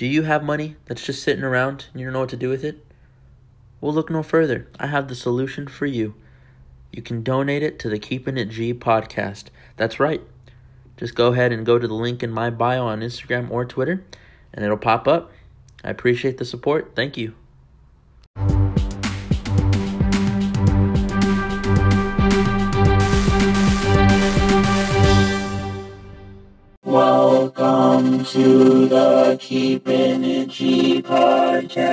Do you have money that's just sitting around and you don't know what to do with it? Well, look no further. I have the solution for you. You can donate it to the Keeping It G podcast. That's right. Just go ahead and go to the link in my bio on Instagram or Twitter, and it'll pop up. I appreciate the support. Thank you. Welcome to the Keeping It G podcast.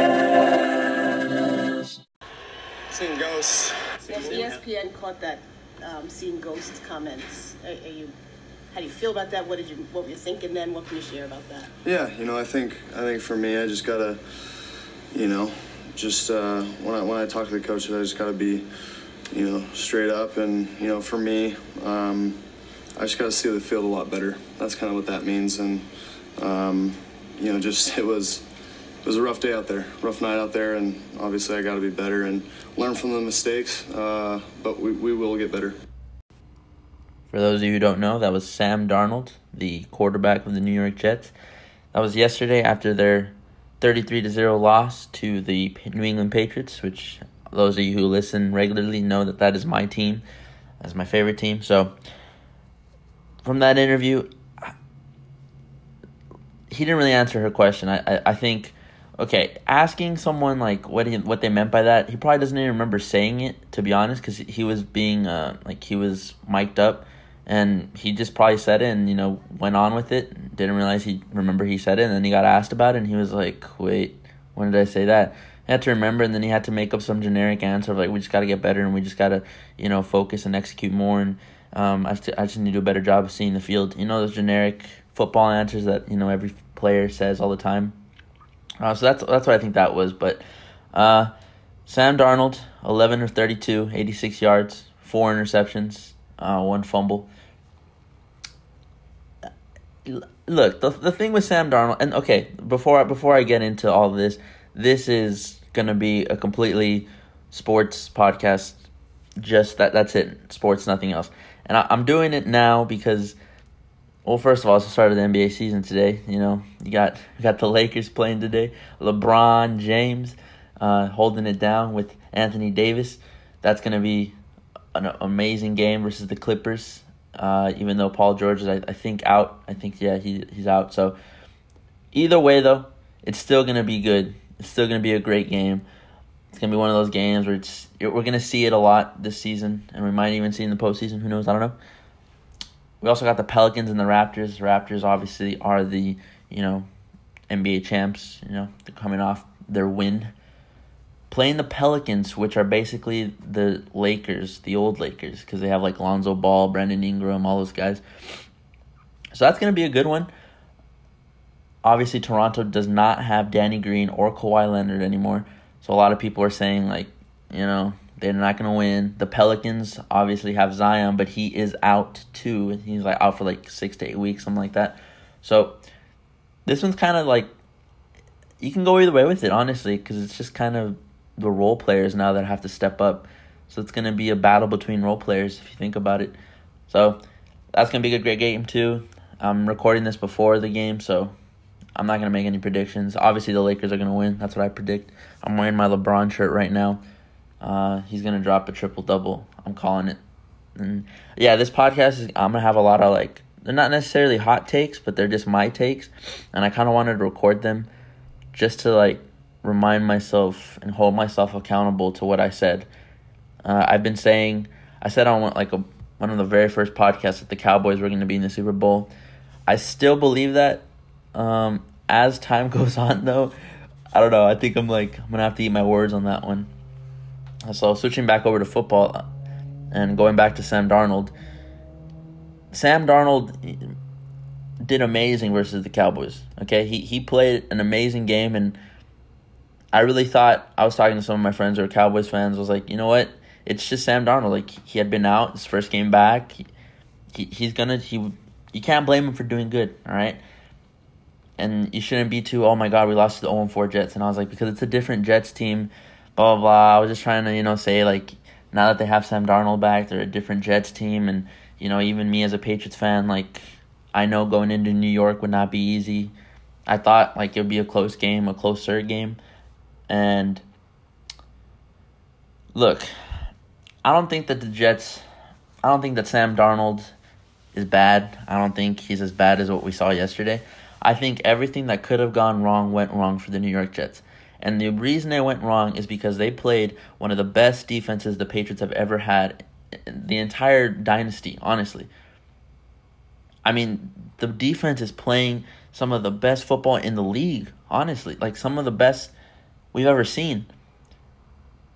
Seeing ghosts. Yes, ESPN caught that um, seeing ghosts comments. Are, are you? How do you feel about that? What did you? What were you thinking then? What can you share about that? Yeah, you know, I think I think for me, I just gotta, you know, just uh, when I when I talk to the coaches, I just gotta be, you know, straight up. And you know, for me, um, I just gotta see the field a lot better. That's kind of what that means. And um, you know, just it was it was a rough day out there, rough night out there, and obviously I got to be better and learn from the mistakes. Uh, but we, we will get better. For those of you who don't know, that was Sam Darnold, the quarterback of the New York Jets. That was yesterday after their 33 to 0 loss to the New England Patriots, which those of you who listen regularly know that that is my team. That's my favorite team. So, from that interview, he didn't really answer her question. I, I, I think, okay, asking someone like what he, what they meant by that, he probably doesn't even remember saying it to be honest, because he was being uh like he was mic'd up, and he just probably said it and you know went on with it. Didn't realize he remember he said it, and then he got asked about it, and he was like, wait, when did I say that? He had to remember, and then he had to make up some generic answer of like, we just got to get better, and we just got to, you know, focus and execute more, and um, I just, I just need to do a better job of seeing the field. You know, those generic football answers that you know every player says all the time. Uh, so that's that's what I think that was. But uh, Sam Darnold, eleven or 32, 86 yards, four interceptions, uh, one fumble. Look, the the thing with Sam Darnold, and okay, before before I get into all this, this is gonna be a completely sports podcast. Just that that's it, sports, nothing else. And I, I'm doing it now because well, first of all, it's the start of the NBA season today. You know, you got you got the Lakers playing today. LeBron James uh, holding it down with Anthony Davis. That's to be an amazing game versus the Clippers. Uh, even though Paul George is, I, I think, out. I think, yeah, he he's out. So either way, though, it's still to be good. It's still to be a great game. It's to be one of those games where it's we're to see it a lot this season, and we might even see it in the postseason. Who knows? I don't know. We also got the Pelicans and the Raptors. Raptors obviously are the, you know, NBA champs. You know, they're coming off their win. Playing the Pelicans, which are basically the Lakers, the old Lakers, because they have like Lonzo Ball, Brandon Ingram, all those guys. So that's going to be a good one. Obviously, Toronto does not have Danny Green or Kawhi Leonard anymore. So a lot of people are saying, like, you know, they're not going to win. The Pelicans obviously have Zion, but he is out too. He's like out for like six to eight weeks, something like that. So this one's kind of like you can go either way with it, honestly, because it's just kind of the role players now that have to step up. So it's going to be a battle between role players if you think about it. So that's going to be a great game too. I'm recording this before the game, so I'm not going to make any predictions. Obviously, the Lakers are going to win. That's what I predict. I'm wearing my LeBron shirt right now. Uh, he's gonna drop a triple double. I'm calling it. And yeah, this podcast is. I'm gonna have a lot of like. They're not necessarily hot takes, but they're just my takes, and I kind of wanted to record them, just to like remind myself and hold myself accountable to what I said. Uh, I've been saying. I said on like a one of the very first podcasts that the Cowboys were going to be in the Super Bowl. I still believe that. Um, as time goes on, though, I don't know. I think I'm like I'm gonna have to eat my words on that one. So switching back over to football and going back to Sam Darnold. Sam Darnold eh, did amazing versus the Cowboys. Okay, he he played an amazing game, and I really thought I was talking to some of my friends who are Cowboys fans. I was like, you know what? It's just Sam Darnold. Like he had been out his first game back. He, he he's gonna he you can't blame him for doing good. All right. And you shouldn't be too, oh my God, we lost to the 0 4 Jets. And I was like, because it's a different Jets team blah blah blah. I was just trying to you know say like now that they have Sam Darnold back, they're a different Jets team, and you know even me as a Patriots fan, like I know going into New York would not be easy. I thought like it would be a close game, a closer game, and look, I don't think that the Jets. I don't think that Sam Darnold is bad. I don't think he's as bad as what we saw yesterday. I think everything that could have gone wrong went wrong for the New York Jets. And the reason they went wrong is because they played one of the best defenses the Patriots have ever had the entire dynasty, honestly. I mean, the defense is playing some of the best football in the league, honestly. Like some of the best we've ever seen.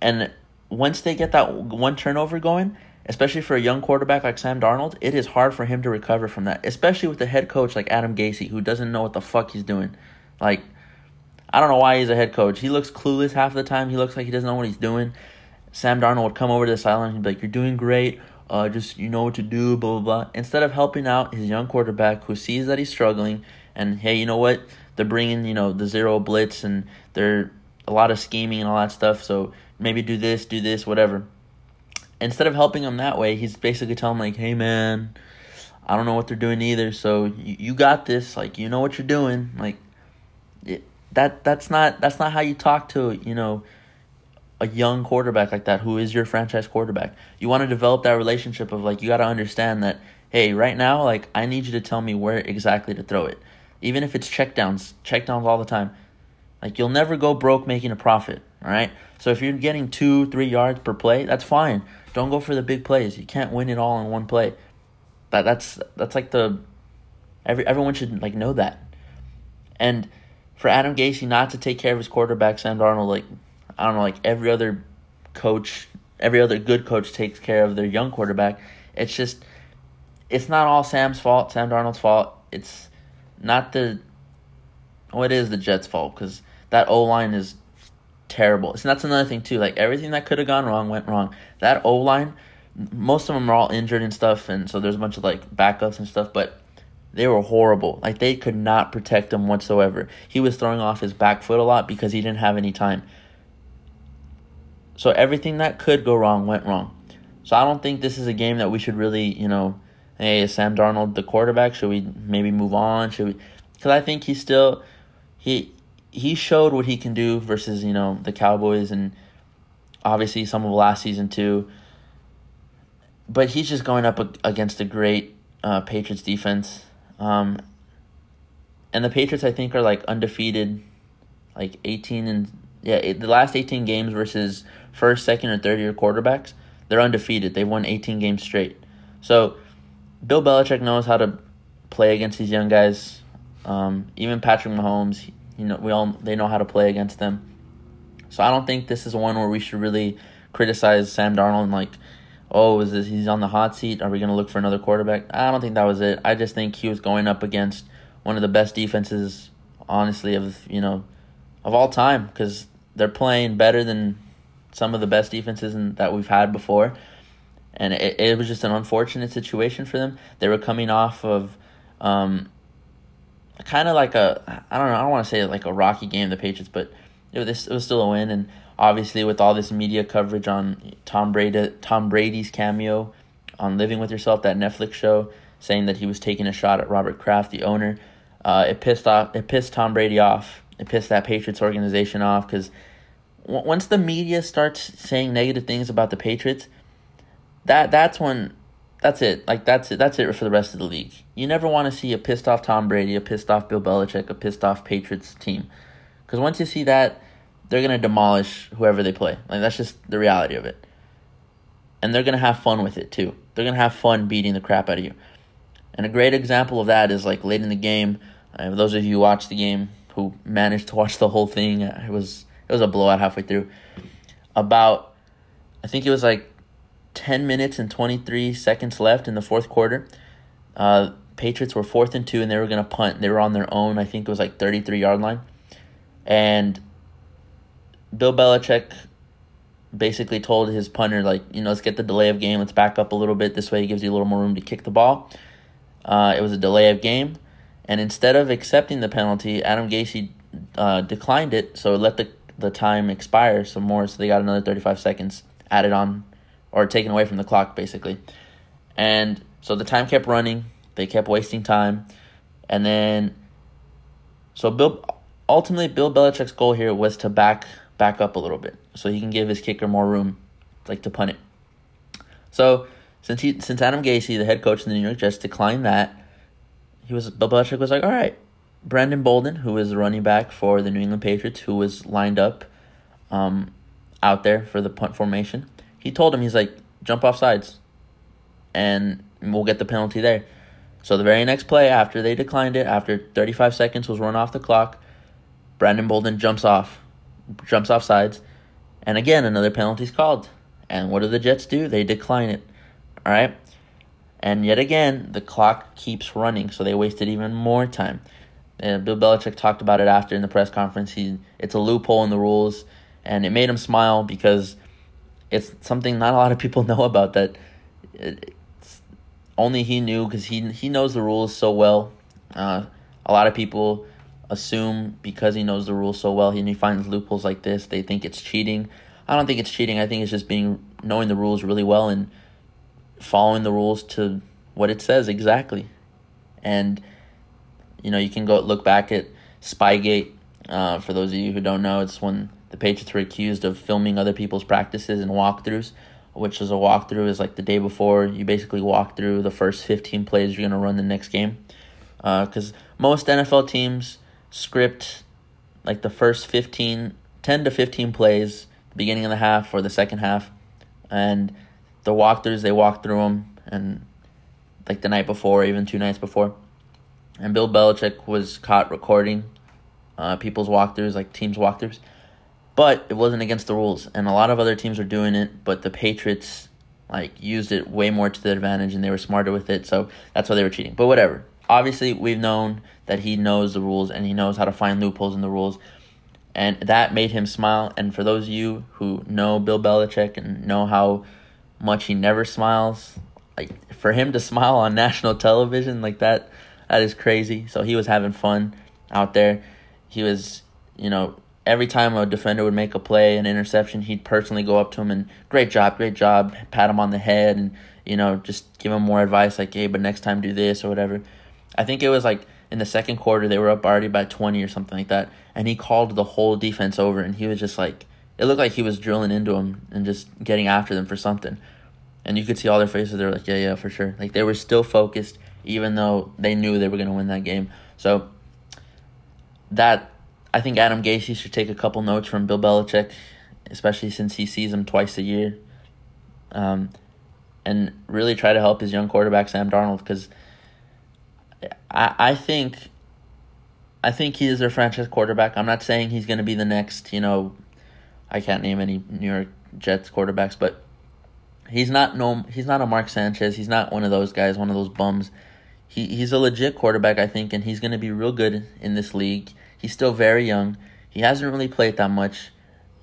And once they get that one turnover going, especially for a young quarterback like Sam Darnold, it is hard for him to recover from that, especially with the head coach like Adam Gase who doesn't know what the fuck he's doing. Like I don't know why he's a head coach. He looks clueless half the time. He looks like he doesn't know what he's doing. Sam Darnold would come over to the sideline and be like, "You're doing great. Uh, just you know what to do." Blah blah blah. Instead of helping out his young quarterback who sees that he's struggling, and hey, you know what? They're bringing you know the zero blitz and they're a lot of scheming and all that stuff. So maybe do this, do this, whatever. Instead of helping him that way, he's basically telling him like, "Hey man, I don't know what they're doing either. So you, you got this. Like you know what you're doing. Like it, that that's not that's not how you talk to you know a young quarterback like that who is your franchise quarterback. You want to develop that relationship of like you got to understand that hey, right now like I need you to tell me where exactly to throw it. Even if it's checkdowns, checkdowns all the time. Like you'll never go broke making a profit, all right? So if you're getting 2 3 yards per play, that's fine. Don't go for the big plays. You can't win it all in one play. That that's that's like the every everyone should like know that. And for Adam Gase not to take care of his quarterback, Sam Darnold, like I don't know, like every other coach, every other good coach takes care of their young quarterback. It's just, it's not all Sam's fault, Sam Darnold's fault. It's not the, oh, it is the Jets' fault because that O line is terrible. So that's another thing too. Like everything that could have gone wrong went wrong. That O line, most of them are all injured and stuff, and so there's a bunch of like backups and stuff, but they were horrible. Like they could not protect him whatsoever. He was throwing off his back foot a lot because he didn't have any time. So everything that could go wrong went wrong. So I don't think this is a game that we should really, you know, hey, is Sam Darnold the quarterback? Should we maybe move on? Should we? Because I think he still he he showed what he can do versus you know the Cowboys and obviously some of last season too. But he's just going up against a great uh, Patriots defense um, and the Patriots, I think, are like undefeated, like eighteen and yeah, the last eighteen games versus first, second, or third year quarterbacks, they're undefeated. They've won eighteen games straight. So, Bill Belichick knows how to play against these young guys. Um, even Patrick Mahomes, you know, we all they know how to play against them. So I don't think this is one where we should really criticize Sam Darnold and like oh, is this he's on the hot seat? Are we going to look for another quarterback? I don't think that was it. I just think he was going up against one of the best defenses, honestly, of you know, of all time because they're playing better than some of the best defenses in, that we've had before. And it, it was just an unfortunate situation for them. They were coming off of um, kind of like a I don't know I don't want to say like a rocky game the Patriots, but it was, it was still a win and obviously with all this media coverage on Tom Brady Tom Brady's cameo on Living with Yourself that Netflix show saying that he was taking a shot at Robert Kraft the owner uh, it pissed off it pissed Tom Brady off. It pissed that Patriots organization off cuz w- once the media starts saying negative things about the Patriots that that's when that's it. Like that's it that's it for the rest of the league. You never want to see a pissed off Tom Brady a pissed off Bill Belichick a pissed off Patriots team. Cuz once you see that they're gonna demolish whoever they play. Like that's just the reality of it. And they're gonna have fun with it too. They're gonna have fun beating the crap out of you. And a great example of that is like late in the game. Uh, those of you who watched the game who managed to watch the whole thing, uh, it was it was a blowout halfway through. About I think it was like ten minutes and twenty three seconds left in the fourth quarter. Uh, Patriots were fourth and two, and they were gonna punt. They were on their own. I think it was like thirty three yard line, and Bill Belichick basically told his punter, like, you know, let's get the delay of game. Let's back up a little bit. This way, he gives you a little more room to kick the ball. Uh, it was a delay of game. And instead of accepting the penalty, Adam Gase uh, declined it, so let the, the time expire some more. So they got another 35 seconds added on or taken away from the clock, basically. And so the time kept running. They kept wasting time. And then So Bill ultimately Bill Belichick's goal here was to back back up a little bit so he can give his kicker more room, like to punt it. So since he since Adam Gase, the head coach in the New York Jets, declined that, he was Belichick was like, all right, Brandon Bolden, who is the running back for the New England Patriots, who was lined up, um, out there for the punt formation. He told him he's like, jump off sides, and we'll get the penalty there. So the very next play after they declined it, after 35 seconds was run off the clock, Brandon Bolden jumps off, jumps off sides, and again another penalty is called. And what do the Jets do? They decline it. All right. And yet again, the clock keeps running, so they wasted even more time. And Bill Belichick talked about it after in the press conference. He it's a loophole in the rules, and it made him smile because it's something not a lot of people know about that. Only he knew because he he knows the rules so well. Uh, a lot of people assume because he knows the rules so well, he, he finds loopholes like this. They think it's cheating. I don't think it's cheating. I think it's just being knowing the rules really well and following the rules to what it says exactly. And you know, you can go look back at Spygate. Uh, for those of you who don't know, it's when the Patriots were accused of filming other people's practices and walkthroughs, which is a walkthrough is like the day before you basically walk through the first 15 plays you're going to run the next game. Because uh, most NFL teams script like the first 15, 10 to 15 plays, beginning of the half or the second half, and the walkthroughs, they walk through them, and like the night before, even two nights before. And Bill Belichick was caught recording uh, people's walkthroughs, like teams' walkthroughs but it wasn't against the rules, and a lot of other teams were doing it, but the Patriots like used it way more to their advantage, and they were smarter with it, so that's why they were cheating. But whatever. Obviously, we've known that he knows the rules and he knows how to find loopholes in the rules, and that made him smile. And for those of you who know Bill Belichick and know how much he never smiles, like for him to smile on national television like that, that is crazy. So he was having fun out there. He was, you know, every time a defender would make a play, an interception, he'd personally go up to him and great job, great job, pat him on the head and, you know, just give him more advice like, hey, but next time do this or whatever. I think it was like in the second quarter, they were up already by 20 or something like that. And he called the whole defense over and he was just like, it looked like he was drilling into them and just getting after them for something. And you could see all their faces. They were like, yeah, yeah, for sure. Like they were still focused, even though they knew they were going to win that game. So that I think Adam Gase should take a couple notes from Bill Belichick, especially since he sees him twice a year, um, and really try to help his young quarterback Sam Darnold because I I think I think he is their franchise quarterback. I'm not saying he's going to be the next, you know, I can't name any New York Jets quarterbacks, but he's not no he's not a Mark Sanchez. He's not one of those guys, one of those bums. He he's a legit quarterback, I think, and he's going to be real good in this league. He's still very young. He hasn't really played that much,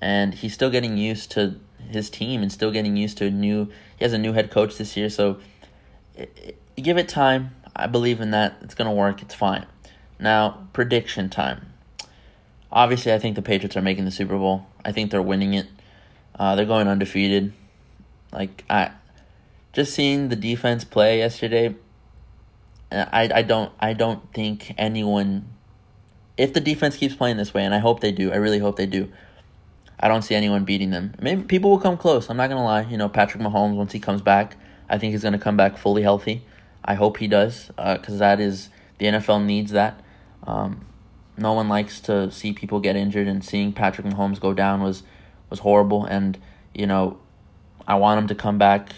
and he's still getting used to his team and still getting used to a new. He has a new head coach this year, so give it time. I believe in that. It's gonna work. It's fine. Now prediction time. Obviously, I think the Patriots are making the Super Bowl. I think they're winning it. Uh, they're going undefeated. Like I, just seeing the defense play yesterday. I, I don't I don't think anyone if the defense keeps playing this way, and I hope they do, I really hope they do. I don't see anyone beating them. Maybe people will come close. I'm not gonna lie. You know, Patrick Mahomes once he comes back, I think he's gonna come back fully healthy. I hope he does, because uh, that is the NFL needs that. Um, no one likes to see people get injured, and seeing Patrick Mahomes go down was was horrible. And you know, I want him to come back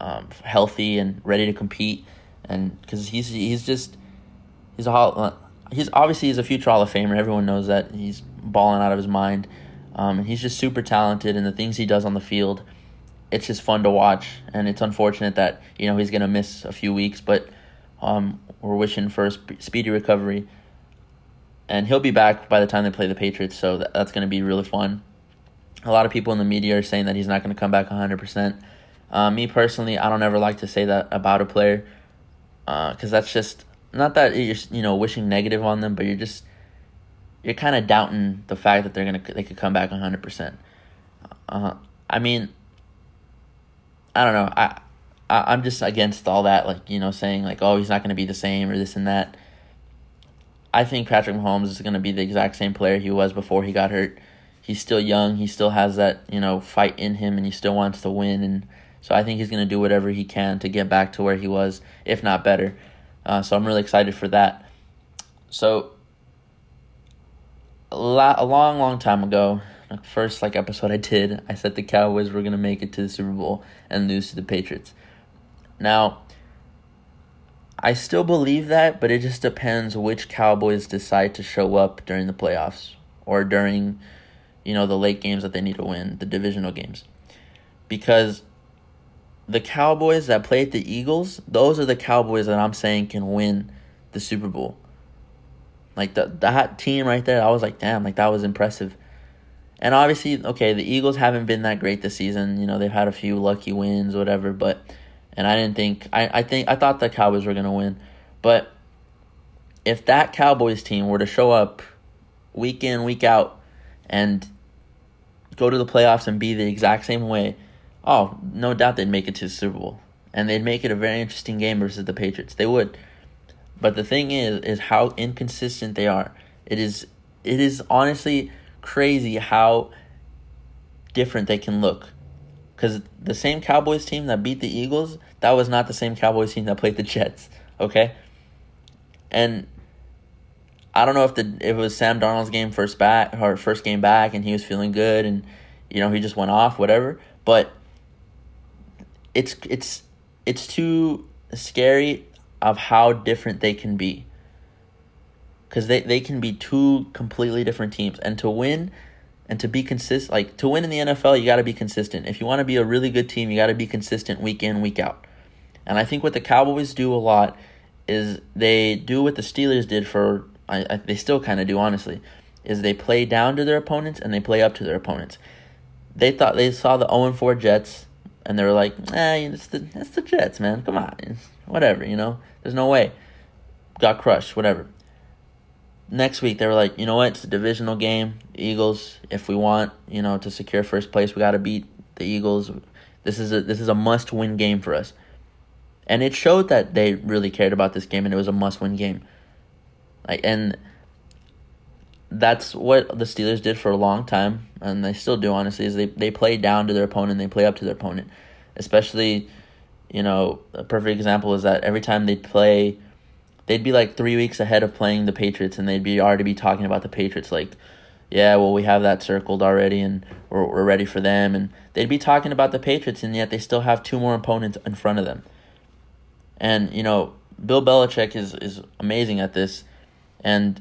um, healthy and ready to compete, and because he's he's just he's a hall, he's obviously he's a future Hall of Famer. Everyone knows that he's balling out of his mind. Um, and he's just super talented, and the things he does on the field, it's just fun to watch. And it's unfortunate that you know he's gonna miss a few weeks, but um, we're wishing for a sp- speedy recovery. And he'll be back by the time they play the Patriots, so that, that's gonna be really fun. A lot of people in the media are saying that he's not gonna come back hundred uh, percent. Me personally, I don't ever like to say that about a player, because uh, that's just not that you're you know wishing negative on them, but you're just you're kind of doubting the fact that they're gonna they could come back hundred percent. Uh, I mean, I don't know. I, I I'm just against all that. Like you know, saying like, oh, he's not gonna be the same or this and that. I think Patrick Mahomes is going to be the exact same player he was before he got hurt. He's still young. He still has that you know fight in him, and he still wants to win. And so I think he's going to do whatever he can to get back to where he was, if not better. Uh, so I'm really excited for that. So a, lot, a long, long time ago, first like episode I did, I said the Cowboys were to make it to the Super Bowl and lose to the Patriots. Now, I still believe that, but it just depends which Cowboys decide to show up during the playoffs or during, you know, the late games that they need to win, the divisional games. Because the Cowboys that played the Eagles, those are the Cowboys that I'm saying can win the Super Bowl. Like the that team right there, I was like, damn, like that was impressive. And obviously, okay, the Eagles haven't been that great this season. You know, they've had a few lucky wins, whatever, but and I didn't think I, I think I thought the Cowboys were gonna win. But if that Cowboys team were to show up week in, week out and go to the playoffs and be the exact same way, oh, no doubt they'd make it to the Super Bowl. And they'd make it a very interesting game versus the Patriots. They would. But the thing is is how inconsistent they are. It is it is honestly crazy how different they can look. Cuz the same Cowboys team that beat the Eagles, that was not the same Cowboys team that played the Jets, okay? And I don't know if the if it was Sam Darnold's game first back or first game back and he was feeling good and you know he just went off whatever, but it's it's it's too scary of how different they can be. Because they, they can be two completely different teams. And to win and to be consistent, like to win in the NFL, you got to be consistent. If you want to be a really good team, you got to be consistent week in, week out. And I think what the Cowboys do a lot is they do what the Steelers did for, I, I they still kind of do, honestly, is they play down to their opponents and they play up to their opponents. They thought they saw the 0 4 Jets and they were like, eh, it's the, it's the Jets, man. Come on. It's whatever, you know? There's no way. Got crushed, whatever. Next week, they were like, you know what? It's a divisional game. Eagles, if we want, you know, to secure first place, we got to beat the Eagles. This is a this is a must win game for us. And it showed that they really cared about this game and it was a must win game. Like and that's what the Steelers did for a long time, and they still do. Honestly, is they they play down to their opponent, they play up to their opponent. Especially, you know, a perfect example is that every time they'd play, they'd be like three weeks ahead of playing the Patriots, and they'd be already be talking about the Patriots, like, yeah, well, we have that circled already, and we're we're ready for them, and they'd be talking about the Patriots, and yet they still have two more opponents in front of them. And you know, Bill Belichick is is amazing at this, and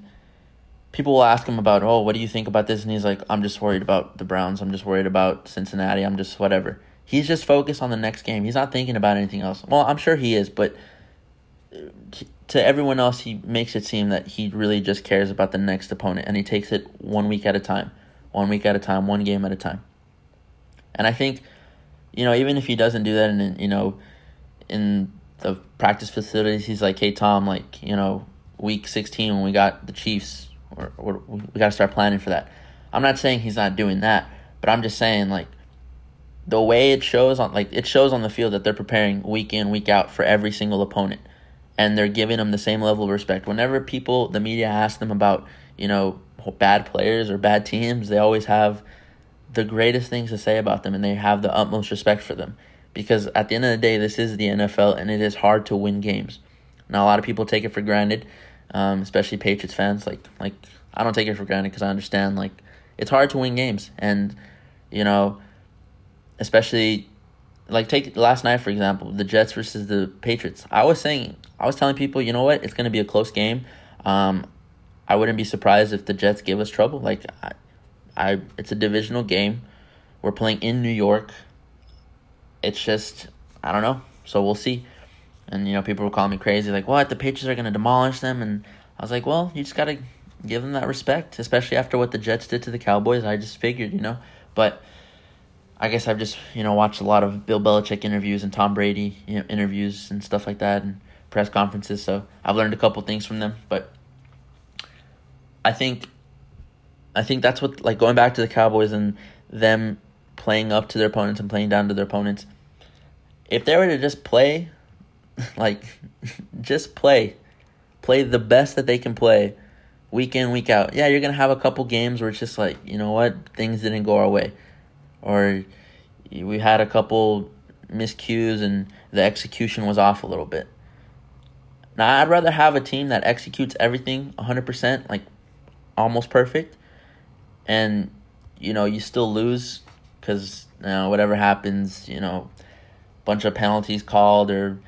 people will ask him about, oh, what do you think about this? And he's like, I'm just worried about the Browns. I'm just worried about Cincinnati. I'm just whatever. He's just focused on the next game. He's not thinking about anything else. Well, I'm sure he is, but to everyone else, he makes it seem that he really just cares about the next opponent and he takes it one week at a time, one week at a time, one game at a time. And I think, you know, even if he doesn't do that, and you know, in the practice facilities, he's like, hey Tom, like you know, week sixteen when we got the Chiefs we got to start planning for that. I'm not saying he's not doing that, but I'm just saying like the way it shows on like it shows on the field that they're preparing week in week out for every single opponent and they're giving them the same level of respect whenever people the media ask them about you know bad players or bad teams they always have the greatest things to say about them and they have the utmost respect for them because at the end of the day this is the NFL and it is hard to win games now a lot of people take it for granted um, especially Patriots fans. Like like I don't take it for granted because I understand like it's hard to win games, and you know, especially like take last night for example, the Jets versus the Patriots. I was saying I was telling people, you know what, it's gonna be a close game. Um, I wouldn't be surprised if the Jets give us trouble. Like I, I it's a divisional game. We're playing in New York. It's just I don't know. So we'll see. And you know, people were calling me crazy, like, "What? The Patriots are gonna demolish them?" And I was like, "Well, you just gotta give them that respect, especially after what the Jets did to the Cowboys." I just figured, you know, but I guess I've just you know watched a lot of Bill Belichick interviews and Tom Brady you know, interviews and stuff like that and press conferences, so I've learned a couple things from them. But I think, I think that's what like going back to the Cowboys and them playing up to their opponents and playing down to their opponents. If they were to just play like, just play. Play the best that they can play week in, week out. Yeah, you're gonna have a couple games where it's just like, you know what, things didn't go our way, or we had a couple miscues and the execution was off a little bit. Now, I'd rather have a team that executes everything 100%, like almost perfect, and you know you still lose because you know, whatever happens, you know, bunch of penalties called or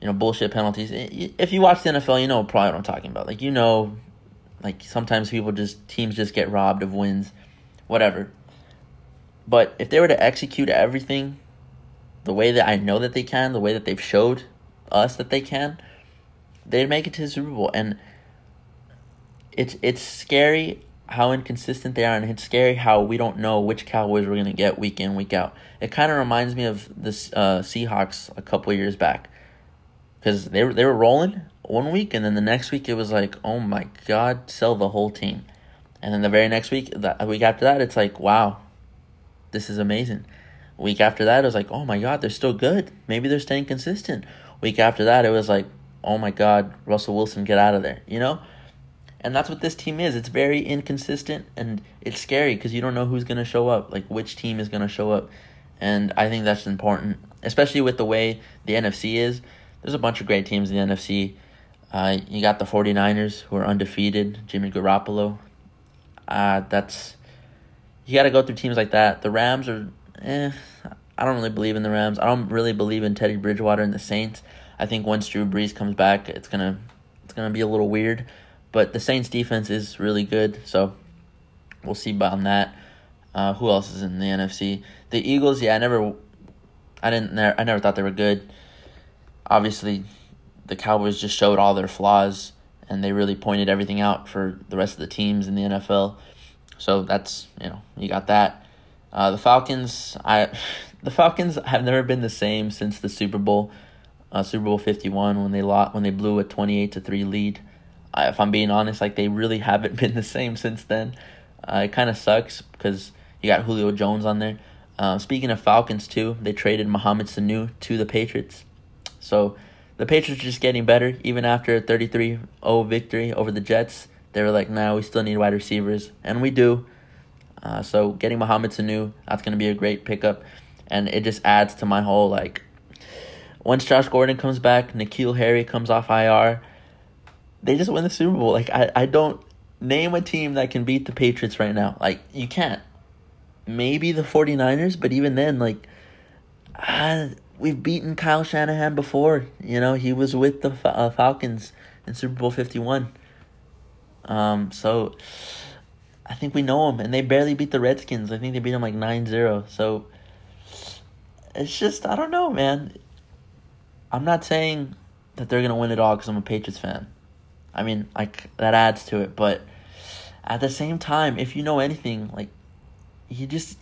you know bullshit penalties. If you watch the NFL, you know probably what I'm talking about. Like you know, like sometimes people just teams just get robbed of wins, whatever. But if they were to execute everything the way that I know that they can, the way that they've showed us that they can, they'd make it to the Super Bowl. And it's it's scary how inconsistent they are, and it's scary how we don't know which Cowboys we're gonna get week in week out. It kind of reminds me of the uh, Seahawks a couple years back, because they were they were rolling one week, and then the next week it was like, oh my god, sell the whole team, and then the very next week, the week after that, it's like, wow, this is amazing. Week after that, it was like, oh my god, they're still good. Maybe they're staying consistent. Week after that, it was like, oh my god, Russell Wilson, get out of there, you know. And that's what this team is. It's very inconsistent and it's scary because you don't know who's going to show up, like which team is going to show up. And I think that's important, especially with the way the NFC is. There's a bunch of great teams in the NFC. Uh, you got the 49ers who are undefeated, Jimmy Garoppolo. Uh, that's you got to go through teams like that. The Rams are eh, I don't really believe in the Rams. I don't really believe in Teddy Bridgewater and the Saints. I think once Drew Brees comes back, it's to it's to be a little weird. But the Saints defense is really good, so we'll see about that. Uh, who else is in the NFC? The Eagles, yeah, I never, I didn't, I never thought they were good. Obviously, the Cowboys just showed all their flaws, and they really pointed everything out for the rest of the teams in the NFL. So that's you know you got that. Uh, the Falcons, I, the Falcons have never been the same since the Super Bowl, uh, Super Bowl fifty one when they lost when they blew a twenty eight to three lead if I'm being honest, like they really haven't been the same since then. Uh, it kind of sucks because you got Julio Jones on there. Uh, speaking of Falcons too, they traded Mohamed Sanu to the Patriots. So the Patriots are just getting better. Even after a 33-0 victory over the Jets, they were like, "Nah, we still need wide receivers," and we do. Uh, so getting Mohamed Sanu, that's gonna be a great pickup, and it just adds to my whole like. Once Josh Gordon comes back, N'Keal Harry comes off IR they just win the Super Bowl. Like I, I don't name a team that can beat the Patriots right now. Like you can't. Maybe the 49ers, but even then like uh, we've beaten Kyle Shanahan before. You know, he was with the uh, Falcons in Super Bowl 51. Um so I think we know them and they barely beat the Redskins. I think they beat them like 9-0. So it's just I don't know, man. I'm not saying that they're going to win it all cuz I'm a Patriots fan. I mean, like that adds to it, but at the same time, if you know anything, like you just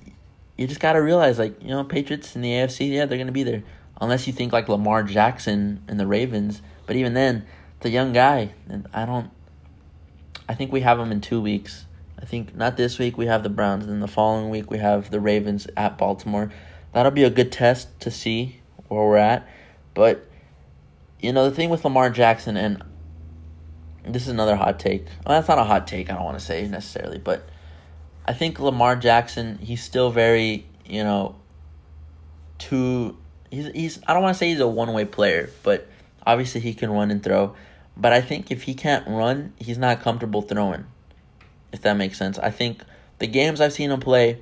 you just gotta realize, like you know, Patriots in the AFC, yeah, they're gonna be there, unless you think like Lamar Jackson and the Ravens. But even then, the young guy, and I don't. I think we have him in two weeks. I think not this week we have the Browns, and then the following week we have the Ravens at Baltimore. That'll be a good test to see where we're at. But you know the thing with Lamar Jackson, and this is another hot take. Well, that's not a hot take. I don't want to say necessarily, but I think Lamar Jackson. He's still very, you know, too. He's he's. I don't want to say he's a one way player, but obviously he can run and throw. But I think if he can't run, he's not comfortable throwing. If that makes sense. I think the games I've seen him play,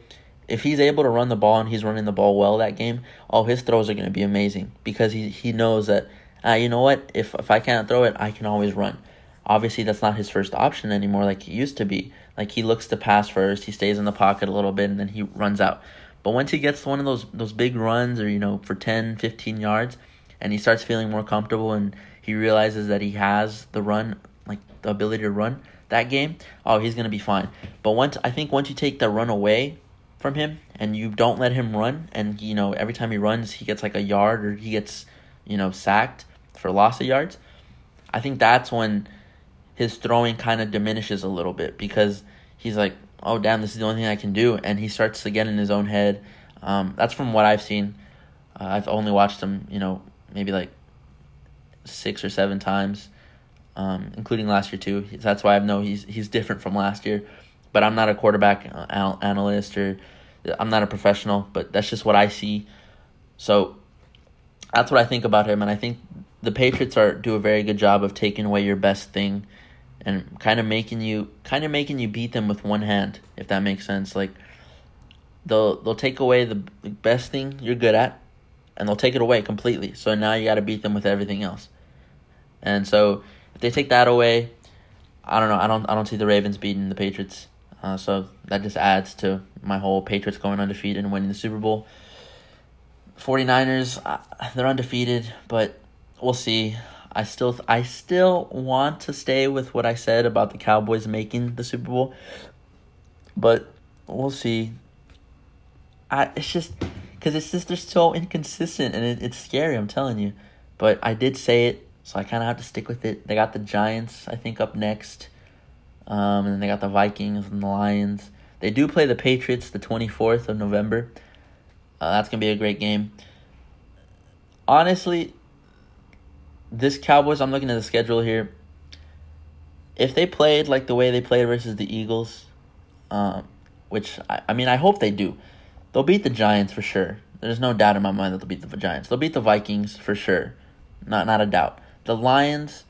if he's able to run the ball and he's running the ball well that game, all his throws are going to be amazing because he he knows that. Uh, you know what? If if I can't throw it, I can always run. Obviously, that's not his first option anymore like he used to be. Like he looks to pass first, he stays in the pocket a little bit, and then he runs out. But once he gets one of those those big runs, or you know, for 10, 15 yards, and he starts feeling more comfortable, and he realizes that he has the run, like the ability to run that game, oh, he's gonna be fine. But once I think once you take the run away from him, and you don't let him run, and you know every time he runs, he gets like a yard or he gets you know sacked for loss of yards. I think that's when his throwing kind of diminishes a little bit because he's like, oh damn, this is the only thing I can do, and he starts to get in his own head. Um, that's from what I've seen. Uh, I've only watched him, you know, maybe like six or seven times. um, including last year too. That's why I know he's he's different from last year. But I'm not a quarterback uh, analyst or I'm not a professional, but that's just what I see. So that's what I think about him, and I think the Patriots are do a very good job of taking away your best thing and kind of making you kind of making you beat them with one hand, if that makes sense. Like they'll they'll take away the best thing you're good at, and they'll take it away completely. So now you got to beat them with everything else. And so if they take that away, I don't know. I don't I don't see the Ravens beating the Patriots. Uh, so that just adds to my whole Patriots going undefeated and winning the Super Bowl. 49ers, uh, they're undefeated, but we'll see. I still I still want to stay with what I said about the Cowboys making the Super Bowl. But we'll see. I it's just cuz it's just they're so inconsistent and it, it's scary, I'm telling you. But I did say it, so I kind of have to stick with it. They got the Giants I think up next. Um, and then they got the Vikings and the Lions. They do play the Patriots the 24th of November. Uh, that's going to be a great game. Honestly, this Cowboys, I'm looking at the schedule here. If they played like the way they played versus the Eagles, um, which I, I mean, I hope they do, they'll beat the Giants for sure. There's no doubt in my mind that they'll beat the Giants. They'll beat the Vikings for sure, not not a doubt. The Lions,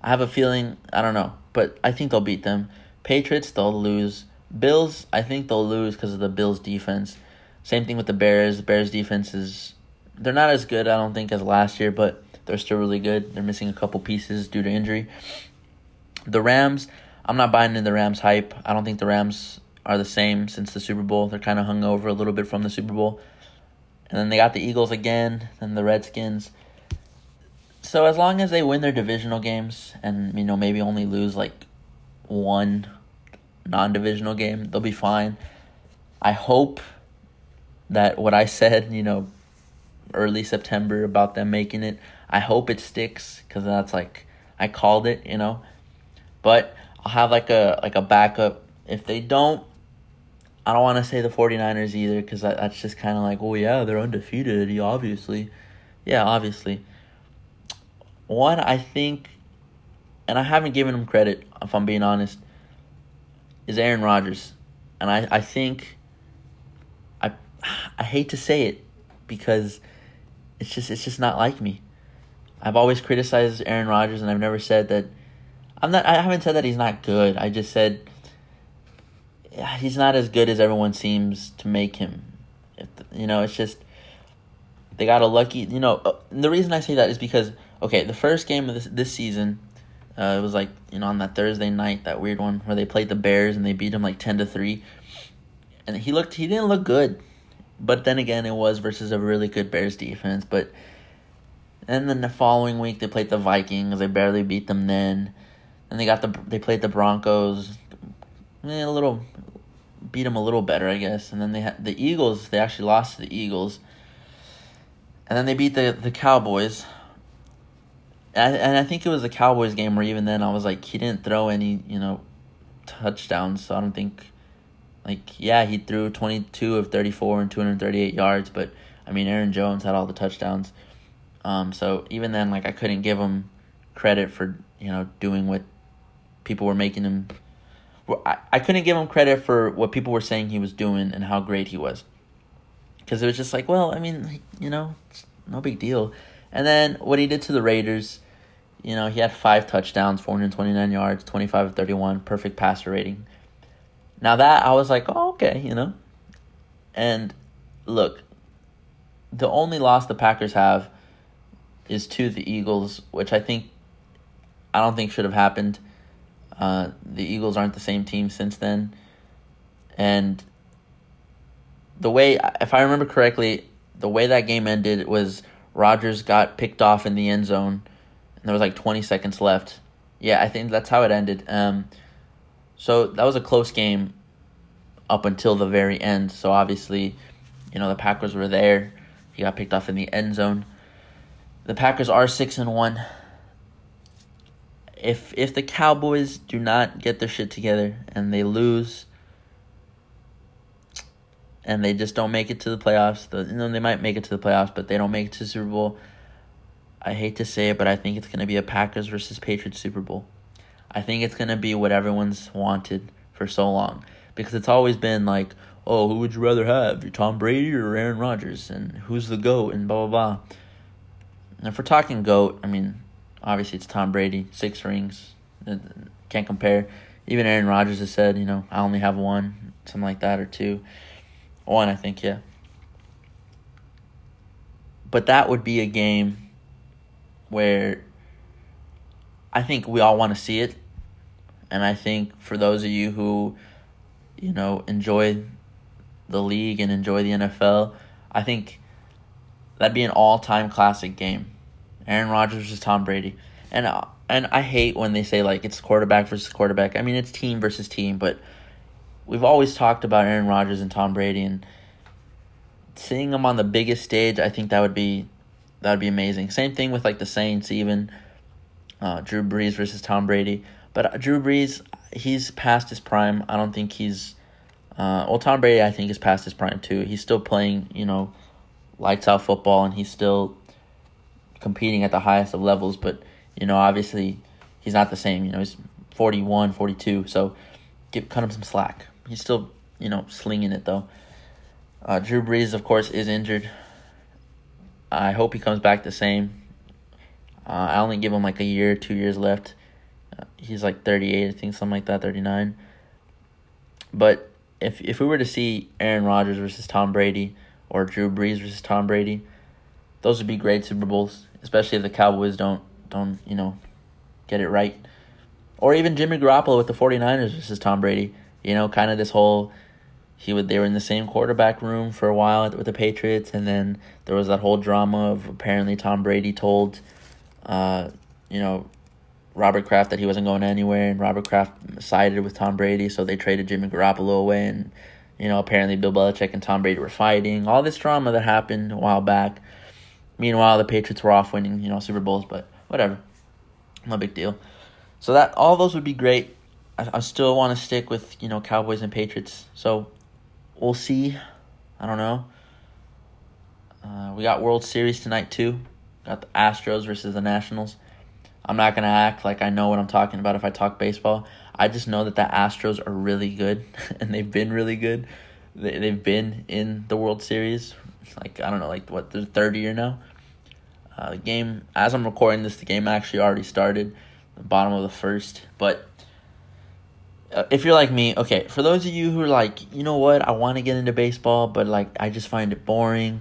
I have a feeling I don't know, but I think they'll beat them. Patriots, they'll lose. Bills, I think they'll lose because of the Bills defense. Same thing with the Bears. The Bears defense is they're not as good, I don't think, as last year, but they're still really good. They're missing a couple pieces due to injury. The Rams, I'm not buying into the Rams hype. I don't think the Rams are the same since the Super Bowl. They're kind of hung over a little bit from the Super Bowl. And then they got the Eagles again, then the Redskins. So as long as they win their divisional games and you know maybe only lose like one non-divisional game, they'll be fine. I hope that what I said, you know, early September about them making it. I hope it sticks because that's like I called it, you know. But I'll have like a like a backup if they don't. I don't want to say the 49ers either because that, that's just kind of like, oh yeah, they're undefeated, obviously. Yeah, obviously. One, I think, and I haven't given him credit, if I'm being honest, is Aaron Rodgers. And I, I think, I, I hate to say it because it's just it's just not like me. I've always criticized Aaron Rodgers, and I've never said that. I'm not. I haven't said that he's not good. I just said he's not as good as everyone seems to make him. You know, it's just they got a lucky. You know, uh, the reason I say that is because okay, the first game of this this season, uh, it was like you know on that Thursday night, that weird one where they played the Bears and they beat them like ten to three, and he looked he didn't look good. But then again, it was versus a really good Bears defense. But and then the following week they played the Vikings. They barely beat them then. And they got the they played the Broncos. Eh, a little beat them a little better, I guess. And then they had the Eagles. They actually lost to the Eagles. And then they beat the the Cowboys. And I, and I think it was the Cowboys game where even then I was like he didn't throw any you know touchdowns, so I don't think like, yeah, he threw 22 of 34 and 238 yards, but I mean, Aaron Jones had all the touchdowns. Um, so even then, like, I couldn't give him credit for, you know, doing what people were making him. I, I couldn't give him credit for what people were saying he was doing and how great he was. Because it was just like, well, I mean, you know, no big deal. And then what he did to the Raiders, you know, he had five touchdowns, 429 yards, 25 of 31, perfect passer rating. Now that I was like, oh, okay, you know. And look, the only loss the Packers have is to the Eagles, which I think I don't think should have happened. Uh, the Eagles aren't the same team since then, and the way, if I remember correctly, the way that game ended was Rodgers got picked off in the end zone, and there was like twenty seconds left. Yeah, I think that's how it ended. Um, so that was a close game up until the very end. So obviously, you know, the Packers were there. He got picked off in the end zone. The Packers are 6 and 1. If if the Cowboys do not get their shit together and they lose and they just don't make it to the playoffs, the, you know, they might make it to the playoffs, but they don't make it to the Super Bowl. I hate to say it, but I think it's going to be a Packers versus Patriots Super Bowl. I think it's going to be what everyone's wanted for so long because it's always been like, oh, who would you rather have, Tom Brady or Aaron Rodgers, and who's the goat, and blah blah blah. And if we're talking goat, I mean, obviously it's Tom Brady, six rings, can't compare. Even Aaron Rodgers has said, you know, I only have one, something like that, or two, one, I think, yeah. But that would be a game where I think we all want to see it. And I think for those of you who, you know, enjoy the league and enjoy the NFL, I think that'd be an all-time classic game. Aaron Rodgers versus Tom Brady. And uh, and I hate when they say like it's quarterback versus quarterback. I mean, it's team versus team, but we've always talked about Aaron Rodgers and Tom Brady and seeing them on the biggest stage, I think that would be that would be amazing. Same thing with like the Saints, even uh, Drew Brees versus Tom Brady. But uh, Drew Brees, he's past his prime. I don't think he's. Uh, well, Tom Brady, I think, is past his prime too. He's still playing, you know, lights out football, and he's still competing at the highest of levels. But you know, obviously, he's not the same. You know, he's 41, 42, so give cut him some slack. He's still, you know, slinging it though. Uh, Drew Brees, of course, is injured. I hope he comes back the same. Uh, I only give him like a year, two years left. Uh, he's like 38, I think, something like that, 39. But if if we were to see Aaron Rodgers versus Tom Brady or Drew Brees versus Tom Brady, those would be great Super Bowls, especially if the Cowboys don't don't, you know, get it right. Or even Jimmy Garoppolo with the 49ers versus Tom Brady. You know, kind of this whole he would they were in the same quarterback room for a while with the Patriots, and then there was that whole drama of apparently Tom Brady told, uh, you know, Robert Kraft that he wasn't going anywhere, and Robert Kraft sided with Tom Brady, so they traded Jimmy Garoppolo away, and you know apparently Bill Belichick and Tom Brady were fighting. All this drama that happened a while back. Meanwhile, the Patriots were off winning, you know, Super Bowls, but whatever, no big deal. So that all those would be great. I, I still want to stick with you know Cowboys and Patriots. So we'll see. I don't know. Uh, we got World Series tonight too. Got the Astros versus the Nationals. I'm not gonna act like I know what I'm talking about if I talk baseball. I just know that the Astros are really good, and they've been really good. They they've been in the World Series, like I don't know, like what the third year now. Uh, the game, as I'm recording this, the game actually already started, the bottom of the first. But if you're like me, okay, for those of you who are like, you know what, I want to get into baseball, but like I just find it boring.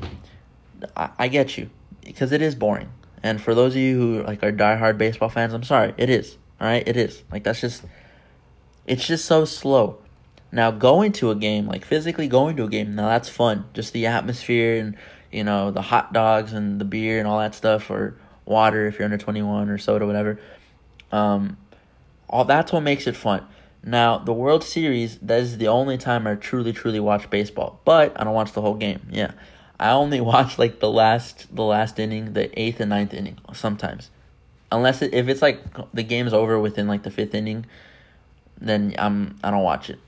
I, I get you because it is boring. And for those of you who like are diehard baseball fans, I'm sorry, it is. All right, it is. Like that's just, it's just so slow. Now going to a game, like physically going to a game, now that's fun. Just the atmosphere and you know the hot dogs and the beer and all that stuff, or water if you're under 21 or soda, whatever. Um, all that's what makes it fun. Now, the World Series, that is the only time I truly, truly watch baseball. But I don't watch the whole game. Yeah. I only watch like the last the last inning, the eighth and ninth inning sometimes. Unless it, if it's like the game's over within like the fifth inning, then I'm I don't watch it.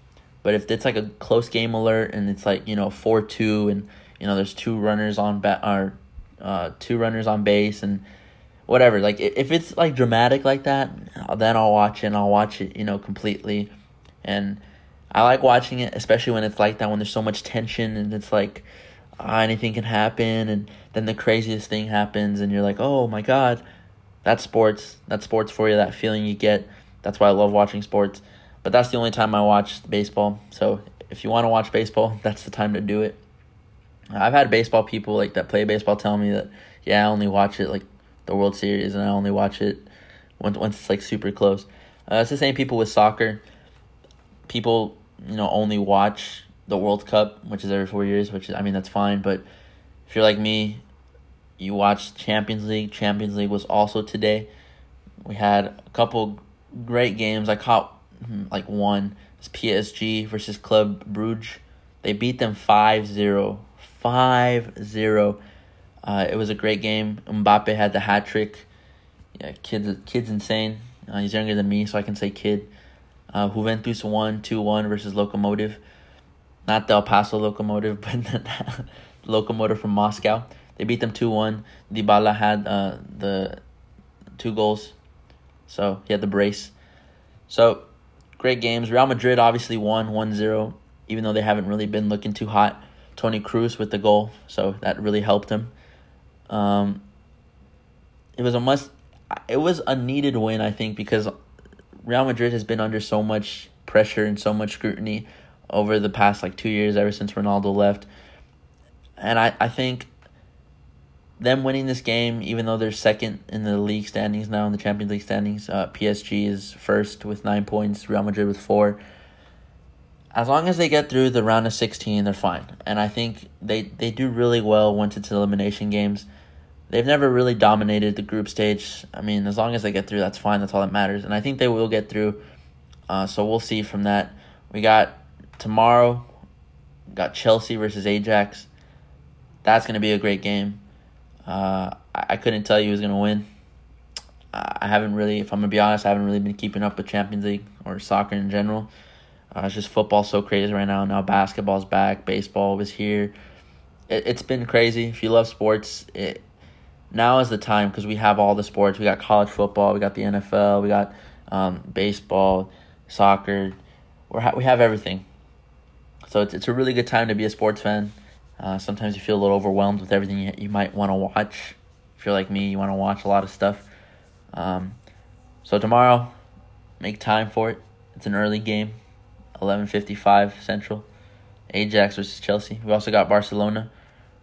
But if it's like a close game alert and it's like, you know, four two and you know there's two runners on bat or uh two runners on base and whatever. Like if it's like dramatic like that, then I'll watch it and I'll watch it, you know, completely. And I like watching it, especially when it's like that, when there's so much tension and it's like uh, anything can happen, and then the craziest thing happens, and you're like, oh my god, that's sports. That's sports for you. That feeling you get. That's why I love watching sports. But that's the only time I watch baseball. So if you want to watch baseball, that's the time to do it. I've had baseball people like that play baseball tell me that yeah, I only watch it like the World Series, and I only watch it once once it's like super close. Uh, it's the same people with soccer. People, you know, only watch the World Cup, which is every four years. Which is, I mean, that's fine. But if you're like me, you watch Champions League. Champions League was also today. We had a couple great games. I caught hmm, like one. It's PSG versus Club Brugge. They beat them 5-0. 5-0. Uh, it was a great game. Mbappe had the hat trick. Yeah, kid's kid's insane. Uh, he's younger than me, so I can say kid. Uh, Juventus won two one versus Lokomotiv, not the El Paso Lokomotiv, but the Lokomotiv from Moscow. They beat them two one. Dybala had uh, the two goals, so he had the brace. So great games. Real Madrid obviously won 1-0, even though they haven't really been looking too hot. Toni Kroos with the goal, so that really helped him. Um, it was a must. It was a needed win, I think, because Real Madrid has been under so much pressure and so much scrutiny over the past like two years, ever since Ronaldo left. And I, I think them winning this game, even though they're second in the league standings now in the Champions League standings, uh, PSG is first with nine points, Real Madrid with four. As long as they get through the round of 16, they're fine. And I think they, they do really well once it's elimination games. They've never really dominated the group stage. I mean, as long as they get through, that's fine. That's all that matters. And I think they will get through. Uh, so we'll see from that. We got tomorrow, got Chelsea versus Ajax. That's going to be a great game. Uh, I, I couldn't tell you who's going to win. I haven't really, if I'm going to be honest, I haven't really been keeping up with Champions League or soccer in general. Uh, it's just football so crazy right now. Now basketball's back, baseball was here. It, it's been crazy. If you love sports, it now is the time because we have all the sports. We got college football, we got the NFL, we got um, baseball, soccer. we ha- we have everything. So it's it's a really good time to be a sports fan. Uh, sometimes you feel a little overwhelmed with everything you, you might want to watch. If you're like me, you want to watch a lot of stuff. Um, so tomorrow, make time for it. It's an early game, eleven fifty five Central. Ajax versus Chelsea. We also got Barcelona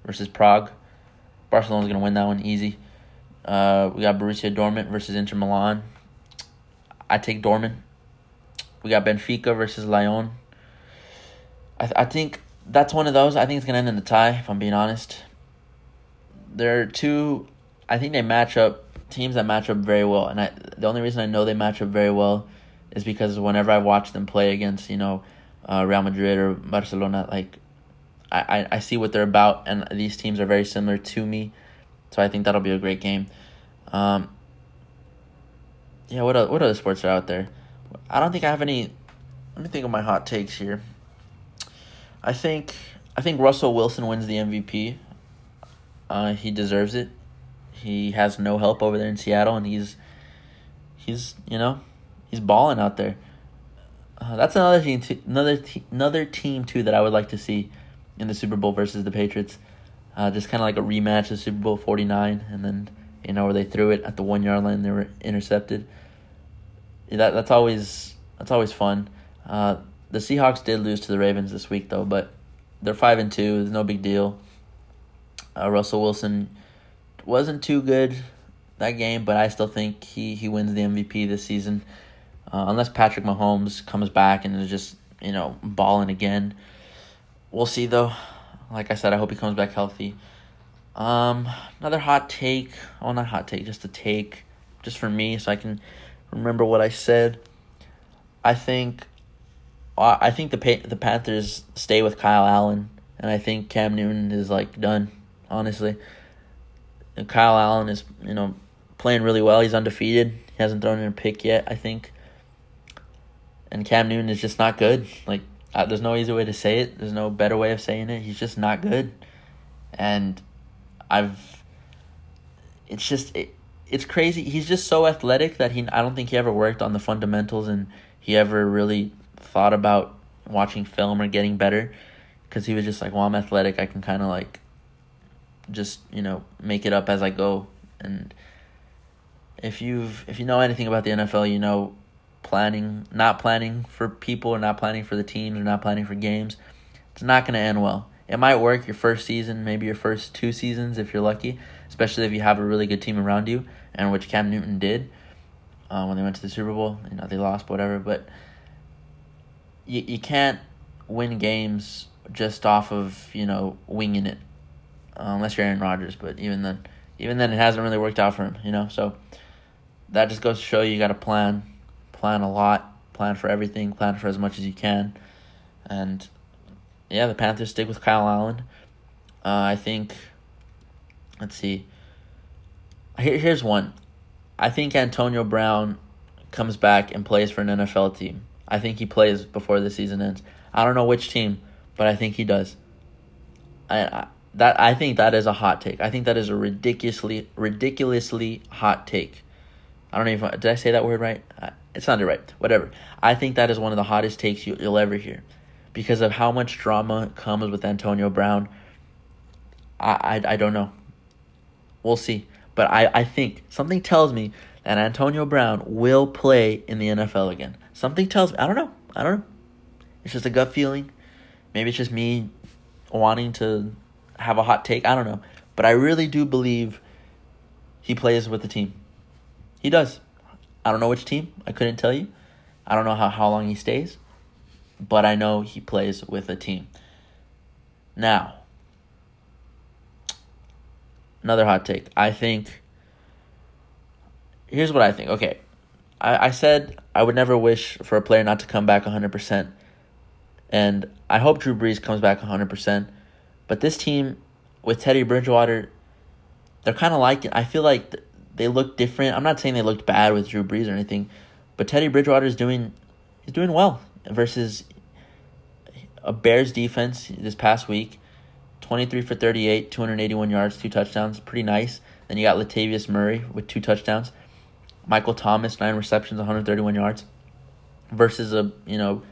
versus Prague. Barcelona's gonna win that one easy. Uh, we got Borussia Dortmund versus Inter Milan. I take Dortmund. We got Benfica versus Lyon. I th- I think that's one of those. I think it's gonna end in a tie. If I'm being honest, there are two. I think they match up teams that match up very well, and I the only reason I know they match up very well is because whenever I watch them play against you know uh, Real Madrid or Barcelona, like I, I I see what they're about, and these teams are very similar to me, so I think that'll be a great game. Um, yeah, what what other sports are out there? I don't think I have any. Let me think of my hot takes here. I think I think Russell Wilson wins the MVP. Uh, he deserves it. He has no help over there in Seattle, and he's he's you know he's balling out there. Uh, that's another team, another te- another team too that I would like to see in the Super Bowl versus the Patriots. Uh, just kind of like a rematch of Super Bowl forty nine, and then you know where they threw it at the one yard line, they were intercepted. Yeah, that that's always that's always fun. Uh, the Seahawks did lose to the Ravens this week though, but they're five and two. There's no big deal. Uh, Russell Wilson wasn't too good that game, but I still think he, he wins the MVP this season. Uh, unless Patrick Mahomes comes back and is just you know balling again, we'll see though. Like I said, I hope he comes back healthy. Um, another hot take. Oh, not hot take, just a take, just for me, so I can remember what I said. I think I think the the Panthers stay with Kyle Allen, and I think Cam Newton is like done. Honestly, and Kyle Allen is you know playing really well. He's undefeated. He hasn't thrown in a pick yet. I think, and Cam Newton is just not good. Like uh, there's no easy way to say it. There's no better way of saying it. He's just not good, and I've. It's just it, it's crazy. He's just so athletic that he. I don't think he ever worked on the fundamentals, and he ever really thought about watching film or getting better because he was just like, well, I'm athletic. I can kind of like just, you know, make it up as I go. And if you've if you know anything about the NFL, you know planning, not planning for people or not planning for the teams or not planning for games, it's not going to end well. It might work your first season, maybe your first two seasons if you're lucky, especially if you have a really good team around you, and which Cam Newton did uh, when they went to the Super Bowl. You know, they lost, whatever, but you, you can't win games just off of you know winging it, uh, unless you're Aaron Rodgers. But even then, even then, it hasn't really worked out for him. You know, so that just goes to show you, you got to plan, plan a lot, plan for everything, plan for as much as you can, and yeah, the Panthers stick with Kyle Allen. Uh, I think. Let's see. Here, here's one. I think Antonio Brown comes back and plays for an NFL team. I think he plays before the season ends. I don't know which team, but I think he does. I that I think that is a hot take. I think that is a ridiculously ridiculously hot take. I don't even did I say that word right? It sounded right. Whatever. I think that is one of the hottest takes you, you'll ever hear, because of how much drama comes with Antonio Brown. I I, I don't know. We'll see, but I I think something tells me that Antonio Brown will play in the NFL again. Something tells me. I don't know. I don't know. It's just a gut feeling. Maybe it's just me wanting to have a hot take. I don't know. But I really do believe he plays with the team. He does. I don't know which team. I couldn't tell you. I don't know how, how long he stays. But I know he plays with a team. Now, another hot take. I think. Here's what I think. Okay. I, I said I would never wish for a player not to come back 100%. And I hope Drew Brees comes back 100%. But this team with Teddy Bridgewater, they're kind of like I feel like they look different. I'm not saying they looked bad with Drew Brees or anything, but Teddy Bridgewater is doing he's doing well versus a Bears defense this past week. 23 for 38, 281 yards, two touchdowns, pretty nice. Then you got Latavius Murray with two touchdowns. Michael Thomas, nine receptions, 131 yards. Versus a, you know,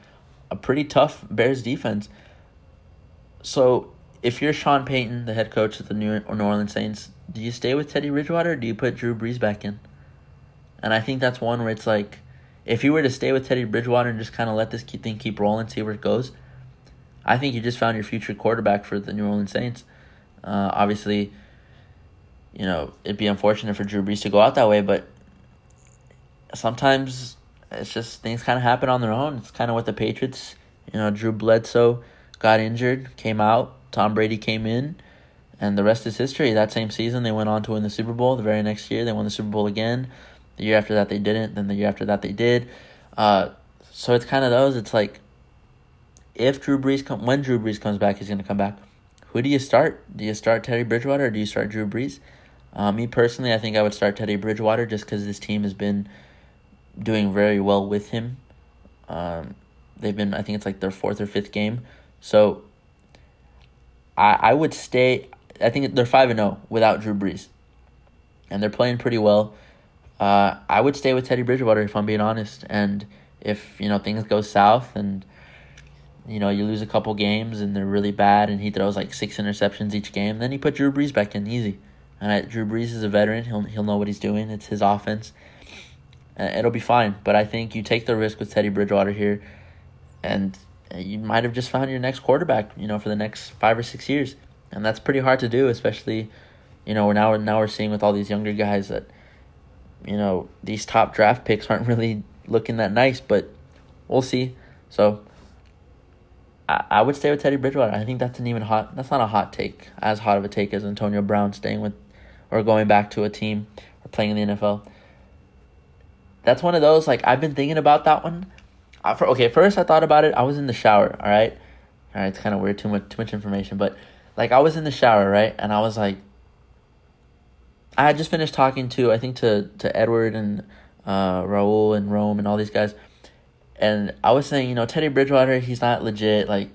a pretty tough Bears defense. So if you're Sean Payton, the head coach of the New Orleans Saints, do you stay with Teddy Bridgewater or do you put Drew Brees back in? And I think that's one where it's like, if you were to stay with Teddy Bridgewater and just kind of let this thing keep rolling, see where it goes, I think you just found your future quarterback for the New Orleans Saints. Uh, obviously, you know, it'd be unfortunate for Drew Brees to go out that way, but sometimes it's just things kind of happen on their own. It's kind of what the Patriots, you know, Drew Bledsoe got injured, came out, Tom Brady came in, and the rest is history. That same season, they went on to win the Super Bowl. The very next year, they won the Super Bowl again. The year after that, they didn't. Then the year after that, they did. Uh, so it's kind of those. It's like if Drew Brees come when Drew Brees comes back, he's gonna come back. Who do you start? Do you start Teddy Bridgewater or do you start Drew Brees? Uh, me personally, I think I would start Teddy Bridgewater just because this team has been doing very well with him. Um, they've been, I think it's like their fourth or fifth game. So I I would stay. I think they're five and zero without Drew Brees, and they're playing pretty well. Uh, I would stay with Teddy Bridgewater if I'm being honest. And if you know things go south and you know you lose a couple games and they're really bad and he throws like six interceptions each game, then you put Drew Brees back in easy. And I, Drew Brees is a veteran; he'll he'll know what he's doing. It's his offense. Uh, it'll be fine. But I think you take the risk with Teddy Bridgewater here, and you might have just found your next quarterback. You know, for the next five or six years, and that's pretty hard to do, especially. You know, now now we're seeing with all these younger guys that, you know, these top draft picks aren't really looking that nice, but we'll see. So I, I would stay with Teddy Bridgewater. I think that's an even hot that's not a hot take, as hot of a take as Antonio Brown staying with or going back to a team or playing in the NFL. That's one of those like I've been thinking about that one. I, okay, first I thought about it. I was in the shower. All right, all right. It's kind of weird. Too much, too much information. But like I was in the shower, right, and I was like, I had just finished talking to I think to to Edward and uh, Raul and Rome and all these guys, and I was saying, you know, Teddy Bridgewater, he's not legit. Like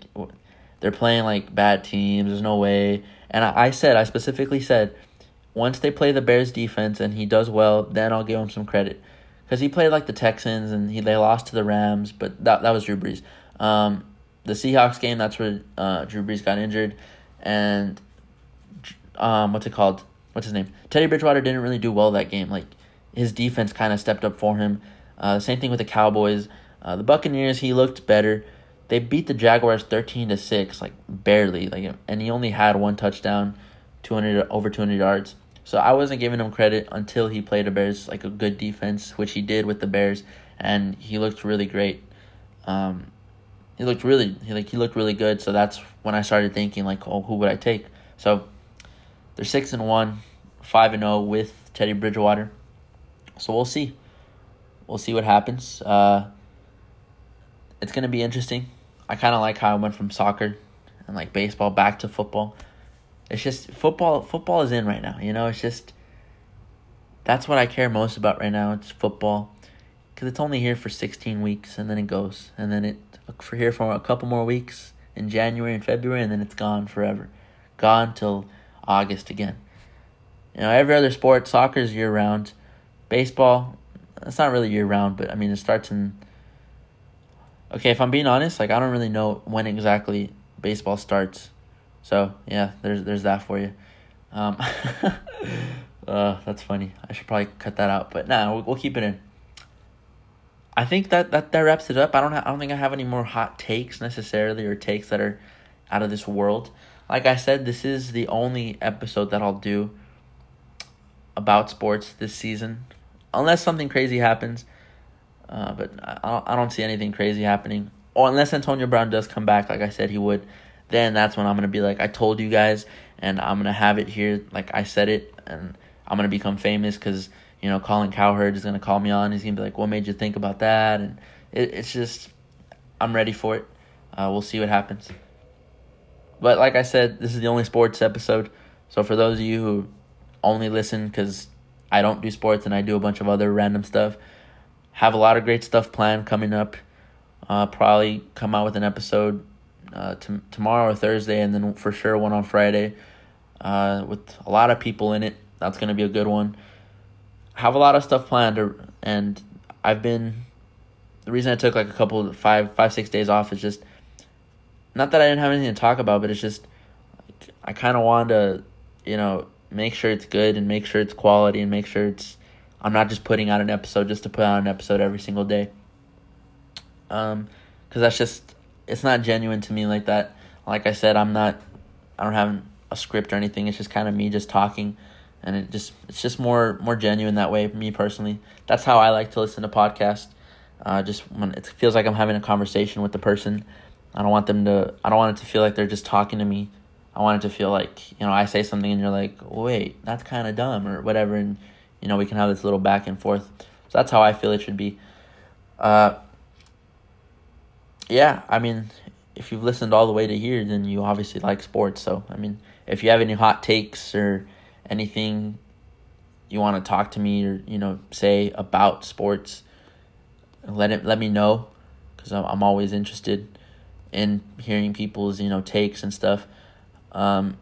they're playing like bad teams. There's no way. And I, I said, I specifically said, once they play the Bears defense and he does well, then I'll give him some credit because he played like the Texans and he they lost to the Rams, but that that was Drew Brees. Um, the Seahawks game, that's where uh, Drew Brees got injured, and um, what's it called? What's his name? Teddy Bridgewater didn't really do well that game. Like his defense kind of stepped up for him. Uh, same thing with the Cowboys. Uh, the Buccaneers, he looked better. They beat the Jaguars thirteen to six, like barely. Like, and he only had one touchdown, two hundred over two hundred yards. So I wasn't giving him credit until he played a Bears like a good defense, which he did with the Bears, and he looked really great. Um, he looked really he like he looked really good. So that's when I started thinking like, oh, who would I take? So they're six and one, five and zero with Teddy Bridgewater. So we'll see. We'll see what happens. Uh, it's gonna be interesting. I kind of like how I went from soccer and like baseball back to football. It's just football. Football is in right now. You know, it's just that's what I care most about right now. It's football because it's only here for sixteen weeks and then it goes, and then it for here for a couple more weeks in January and February, and then it's gone forever. gone till August again. You know, every other sport, soccer is year round. Baseball, it's not really year round, but I mean, it starts in. Okay, if I'm being honest, like I don't really know when exactly baseball starts, so yeah, there's there's that for you. Um, uh, that's funny. I should probably cut that out, but nah, we'll, we'll keep it in. I think that, that that wraps it up. I don't ha- I don't think I have any more hot takes necessarily or takes that are out of this world. Like I said, this is the only episode that I'll do about sports this season, unless something crazy happens. Uh, but I, I don't see anything crazy happening. Or unless Antonio Brown does come back, like I said he would, then that's when I'm gonna be like, I told you guys, and I'm gonna have it here, like I said it, and I'm gonna become famous because you know Colin Cowherd is gonna call me on. He's gonna be like, "What made you think about that?" And it, it's just, I'm ready for it. Uh, we'll see what happens. But like I said, this is the only sports episode. So for those of you who only listen because I don't do sports and I do a bunch of other random stuff, have a lot of great stuff planned coming up. Uh, probably come out with an episode uh, t- tomorrow or Thursday, and then for sure one on Friday uh, with a lot of people in it. That's going to be a good one. I have a lot of stuff planned, and I've been. The reason I took like a couple, five, five, six days off is just not that I didn't have anything to talk about, but it's just I kind of wanted to, you know, make sure it's good and make sure it's quality and make sure it's. I'm not just putting out an episode just to put out an episode every single day. Um, because that's just it's not genuine to me like that. Like I said, I'm not. I don't have a script or anything. It's just kind of me just talking, and it just it's just more more genuine that way. Me personally, that's how I like to listen to podcasts. Uh, just when it feels like I'm having a conversation with the person. I don't want them to. I don't want it to feel like they're just talking to me. I want it to feel like you know I say something and you're like, wait, that's kind of dumb or whatever, and you know we can have this little back and forth. So that's how I feel it should be. Uh, yeah, I mean, if you've listened all the way to here, then you obviously like sports. So, I mean, if you have any hot takes or anything you want to talk to me or, you know, say about sports, let it let me know cuz I'm I'm always interested in hearing people's, you know, takes and stuff. Um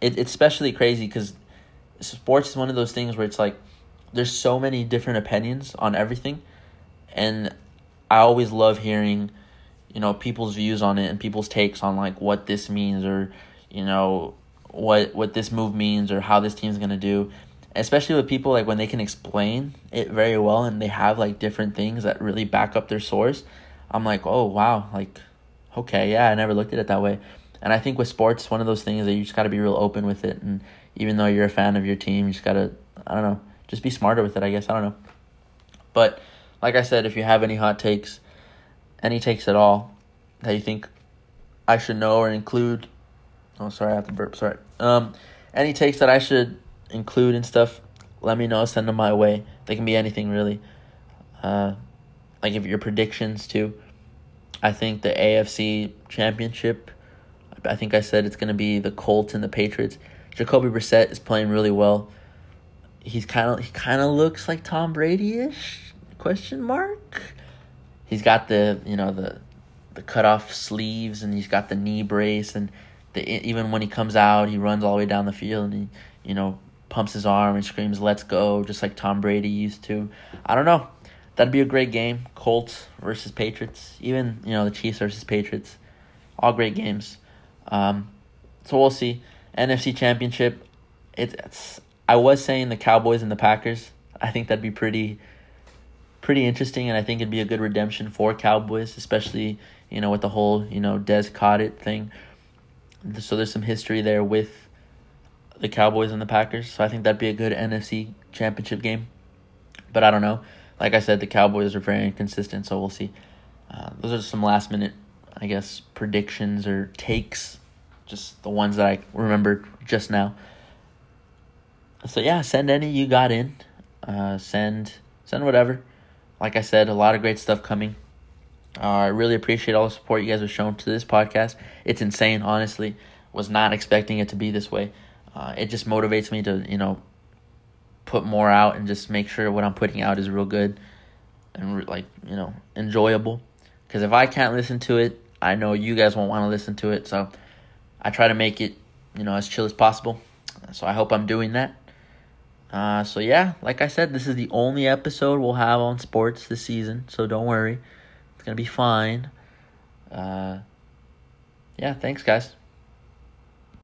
it, it's especially crazy cuz sports is one of those things where it's like there's so many different opinions on everything and I always love hearing, you know, people's views on it and people's takes on like what this means or, you know, what what this move means or how this team's gonna do. Especially with people like when they can explain it very well and they have like different things that really back up their source. I'm like, oh wow, like, okay, yeah, I never looked at it that way. And I think with sports, one of those things that you just got to be real open with it. And even though you're a fan of your team, you just got to, I don't know, just be smarter with it, I guess. I don't know. But like I said, if you have any hot takes, any takes at all that you think I should know or include, oh sorry, I have to burp. Sorry. Um, any takes that I should include and stuff, let me know. Send them my way. They can be anything really. Uh, like if your predictions too. I think the AFC Championship. I think I said it's gonna be the Colts and the Patriots. Jacoby Brissett is playing really well. He's kind of he kind of looks like Tom Brady ish question mark. He's got the you know the the cut off sleeves and he's got the knee brace and the even when he comes out he runs all the way down the field and he you know pumps his arm and screams let's go just like Tom Brady used to. I don't know. That'd be a great game. Colts versus Patriots. Even, you know, the Chiefs versus Patriots. All great games. Um, so we'll see. NFC Championship. It, it's I was saying the Cowboys and the Packers. I think that'd be pretty pretty interesting, and I think it'd be a good redemption for Cowboys, especially you know with the whole you know Dez it thing. So there's some history there with the Cowboys and the Packers. So I think that'd be a good NFC Championship game. But I don't know. Like I said, the Cowboys are very inconsistent, so we'll see. Uh, those are some last minute, I guess, predictions or takes, just the ones that I remembered just now. So yeah, send any you got in. Uh, send send whatever like I said, a lot of great stuff coming. Uh, I really appreciate all the support you guys have shown to this podcast. It's insane, honestly. Was not expecting it to be this way. Uh, it just motivates me to, you know, put more out and just make sure what I'm putting out is real good and re- like, you know, enjoyable. Because if I can't listen to it, I know you guys won't want to listen to it. So I try to make it, you know, as chill as possible. So I hope I'm doing that. Uh, so yeah, like I said, this is the only episode we'll have on sports this season. So don't worry, it's gonna be fine. Uh, yeah, thanks guys.